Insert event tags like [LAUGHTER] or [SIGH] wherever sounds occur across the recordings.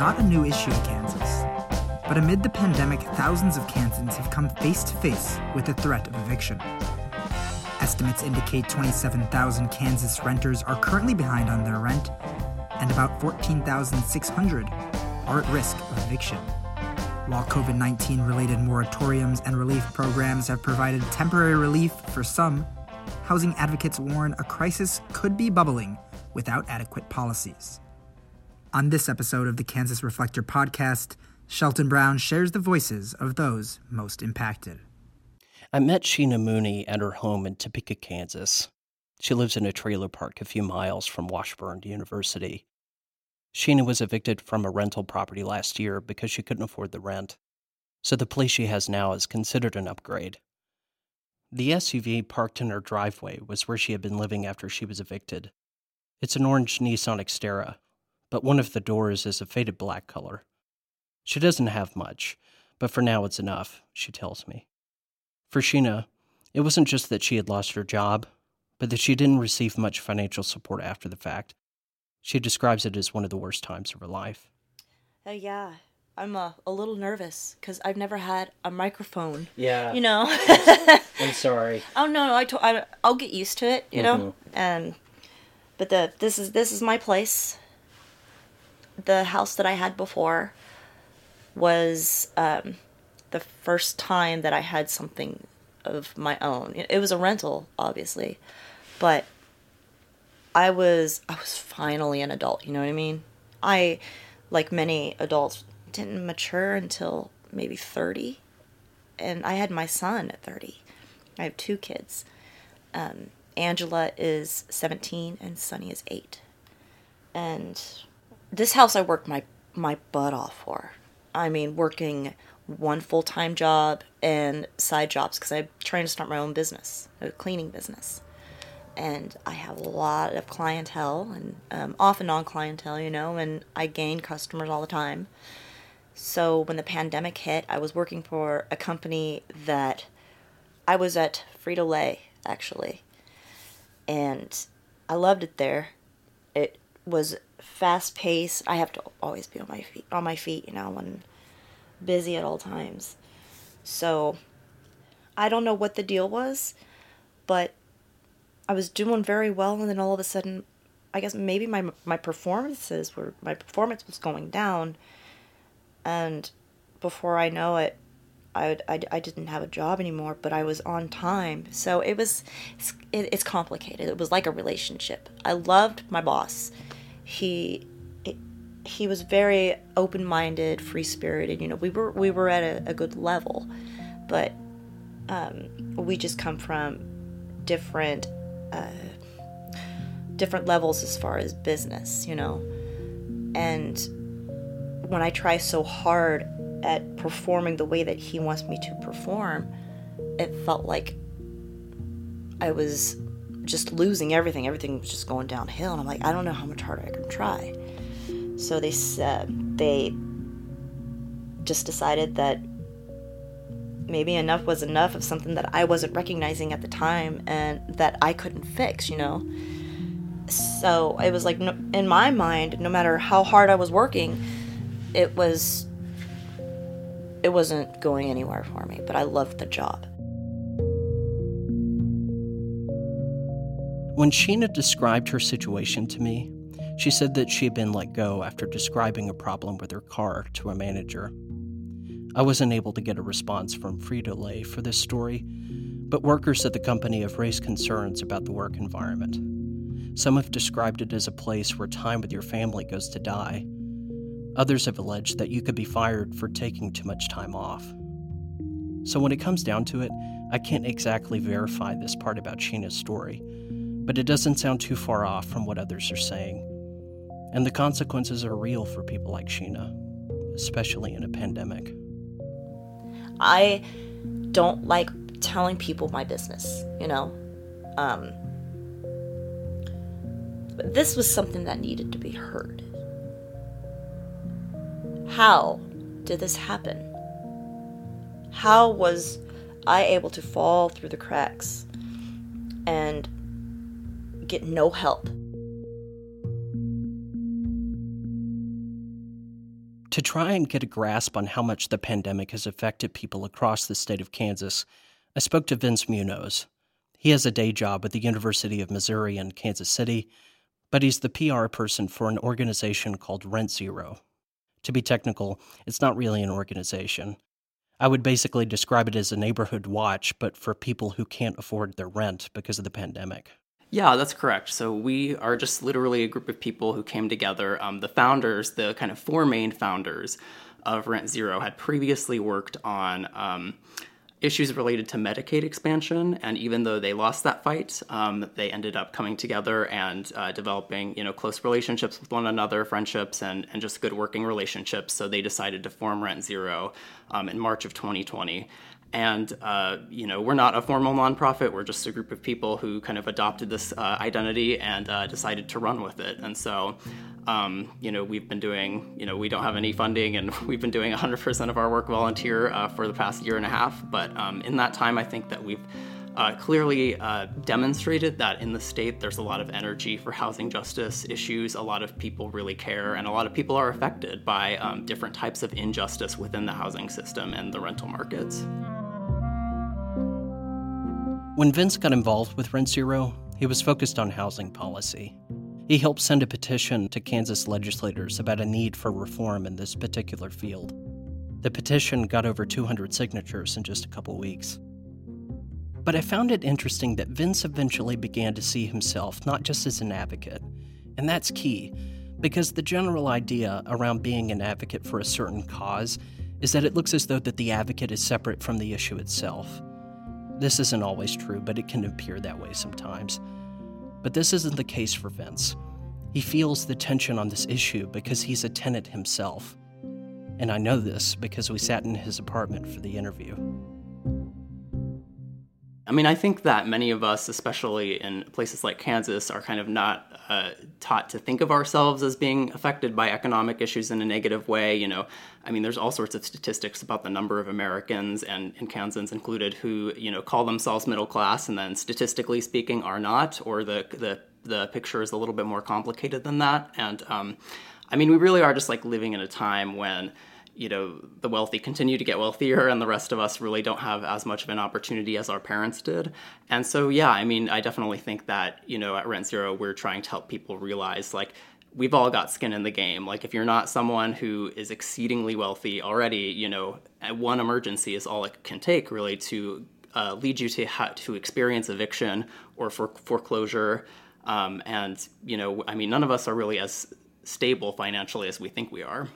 not a new issue in Kansas. But amid the pandemic, thousands of Kansans have come face to face with the threat of eviction. Estimates indicate 27,000 Kansas renters are currently behind on their rent, and about 14,600 are at risk of eviction. While COVID 19 related moratoriums and relief programs have provided temporary relief for some, housing advocates warn a crisis could be bubbling without adequate policies. On this episode of the Kansas Reflector podcast, Shelton Brown shares the voices of those most impacted. I met Sheena Mooney at her home in Topeka, Kansas. She lives in a trailer park a few miles from Washburn University. Sheena was evicted from a rental property last year because she couldn't afford the rent, so the place she has now is considered an upgrade. The SUV parked in her driveway was where she had been living after she was evicted. It's an orange Nissan Xterra, but one of the doors is a faded black color. She doesn't have much, but for now it's enough, she tells me. For Sheena, it wasn't just that she had lost her job, but that she didn't receive much financial support after the fact. She describes it as one of the worst times of her life. Uh, yeah, I'm uh, a little nervous because I've never had a microphone. Yeah. You know. [LAUGHS] I'm sorry. oh no, I, to- I I'll get used to it. You know. Mhm. And but the this is this is my place. The house that I had before was um, the first time that I had something of my own. It was a rental, obviously, but I was I was finally an adult. You know what I mean? I, like many adults, didn't mature until maybe thirty, and I had my son at thirty. I have two kids. Um, Angela is seventeen and Sunny is eight. And this house I worked my my butt off for. I mean, working one full time job and side jobs because I'm trying to start my own business, a cleaning business and I have a lot of clientele and um, off and on clientele, you know, and I gain customers all the time. So when the pandemic hit, I was working for a company that I was at Frito Lay actually, and I loved it there. Was fast paced. I have to always be on my feet, on my feet, you know, and busy at all times. So I don't know what the deal was, but I was doing very well, and then all of a sudden, I guess maybe my my performances were my performance was going down, and before I know it, I, I, I didn't have a job anymore, but I was on time. So it was it's, it, it's complicated. It was like a relationship. I loved my boss. He he was very open minded, free spirited. You know, we were we were at a, a good level, but um, we just come from different uh, different levels as far as business, you know. And when I try so hard at performing the way that he wants me to perform, it felt like I was just losing everything. Everything was just going downhill, and I'm like, I don't know how much harder I can try. So they said they just decided that maybe enough was enough of something that I wasn't recognizing at the time and that I couldn't fix, you know. So it was like, no, in my mind, no matter how hard I was working, it was, it wasn't going anywhere for me. But I loved the job. When Sheena described her situation to me, she said that she had been let go after describing a problem with her car to a manager. I wasn't able to get a response from Frito Lay for this story, but workers at the company have raised concerns about the work environment. Some have described it as a place where time with your family goes to die. Others have alleged that you could be fired for taking too much time off. So, when it comes down to it, I can't exactly verify this part about Sheena's story, but it doesn't sound too far off from what others are saying. And the consequences are real for people like Sheena, especially in a pandemic. I don't like telling people my business, you know. Um, but this was something that needed to be heard. How did this happen? How was I able to fall through the cracks and get no help? To try and get a grasp on how much the pandemic has affected people across the state of Kansas, I spoke to Vince Munoz. He has a day job at the University of Missouri in Kansas City, but he's the PR person for an organization called Rent Zero. To be technical, it's not really an organization. I would basically describe it as a neighborhood watch, but for people who can't afford their rent because of the pandemic. Yeah, that's correct. So we are just literally a group of people who came together. Um, the founders, the kind of four main founders of Rent Zero, had previously worked on um, issues related to Medicaid expansion, and even though they lost that fight, um, they ended up coming together and uh, developing, you know, close relationships with one another, friendships, and and just good working relationships. So they decided to form Rent Zero um, in March of 2020. And, uh, you know, we're not a formal nonprofit. We're just a group of people who kind of adopted this uh, identity and uh, decided to run with it. And so, um, you know, we've been doing, you know, we don't have any funding and [LAUGHS] we've been doing 100% of our work volunteer uh, for the past year and a half. But um, in that time, I think that we've uh, clearly uh, demonstrated that in the state there's a lot of energy for housing justice issues. A lot of people really care, and a lot of people are affected by um, different types of injustice within the housing system and the rental markets. When Vince got involved with Rent Zero, he was focused on housing policy. He helped send a petition to Kansas legislators about a need for reform in this particular field. The petition got over 200 signatures in just a couple weeks. But I found it interesting that Vince eventually began to see himself not just as an advocate, and that's key, because the general idea around being an advocate for a certain cause is that it looks as though that the advocate is separate from the issue itself. This isn't always true, but it can appear that way sometimes. But this isn't the case for Vince. He feels the tension on this issue because he's a tenant himself. And I know this because we sat in his apartment for the interview. I mean, I think that many of us, especially in places like Kansas, are kind of not uh, taught to think of ourselves as being affected by economic issues in a negative way. You know, I mean, there's all sorts of statistics about the number of Americans, and, and Kansans included, who you know call themselves middle class, and then statistically speaking are not, or the the the picture is a little bit more complicated than that. And um, I mean, we really are just like living in a time when you know the wealthy continue to get wealthier and the rest of us really don't have as much of an opportunity as our parents did. And so yeah i mean i definitely think that you know at rent zero we're trying to help people realize like we've all got skin in the game. Like if you're not someone who is exceedingly wealthy already you know one emergency is all it can take really to uh, lead you to ha- to experience eviction or for foreclosure. Um, and you know i mean none of us are really as stable financially as we think we are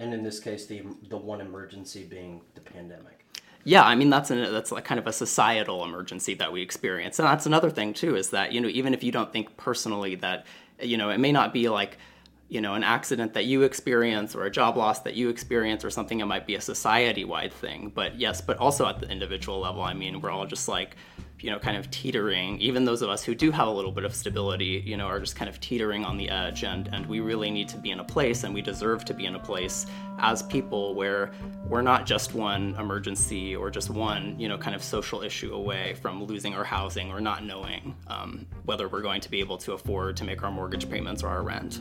and in this case, the the one emergency being the pandemic. Yeah, I mean that's a, that's like kind of a societal emergency that we experience, and that's another thing too is that you know even if you don't think personally that you know it may not be like you know an accident that you experience or a job loss that you experience or something it might be a society wide thing but yes but also at the individual level i mean we're all just like you know, kind of teetering. Even those of us who do have a little bit of stability, you know, are just kind of teetering on the edge. And, and we really need to be in a place, and we deserve to be in a place as people where we're not just one emergency or just one, you know, kind of social issue away from losing our housing or not knowing um, whether we're going to be able to afford to make our mortgage payments or our rent.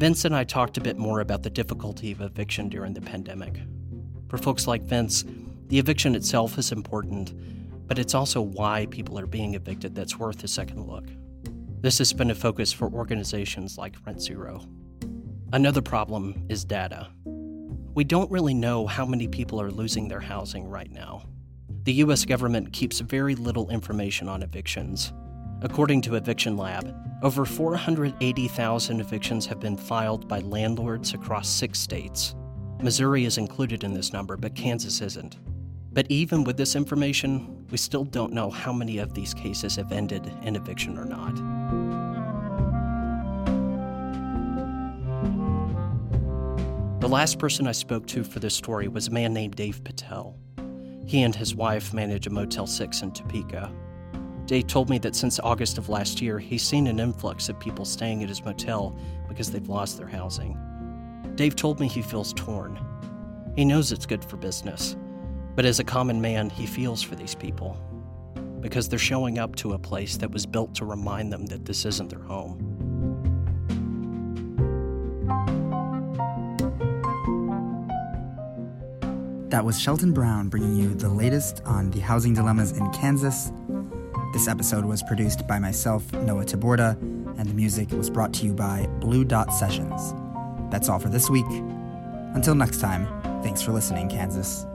Vince and I talked a bit more about the difficulty of eviction during the pandemic. For folks like Vince, the eviction itself is important, but it's also why people are being evicted that's worth a second look. This has been a focus for organizations like Rent Zero. Another problem is data. We don't really know how many people are losing their housing right now. The US government keeps very little information on evictions, According to Eviction Lab, over 480,000 evictions have been filed by landlords across six states. Missouri is included in this number, but Kansas isn't. But even with this information, we still don't know how many of these cases have ended in eviction or not. The last person I spoke to for this story was a man named Dave Patel. He and his wife manage a Motel 6 in Topeka, Dave told me that since August of last year, he's seen an influx of people staying at his motel because they've lost their housing. Dave told me he feels torn. He knows it's good for business, but as a common man, he feels for these people. because they're showing up to a place that was built to remind them that this isn't their home. That was Shelton Brown bringing you the latest on the housing dilemmas in Kansas. This episode was produced by myself, Noah Taborda, and the music was brought to you by Blue Dot Sessions. That's all for this week. Until next time, thanks for listening, Kansas.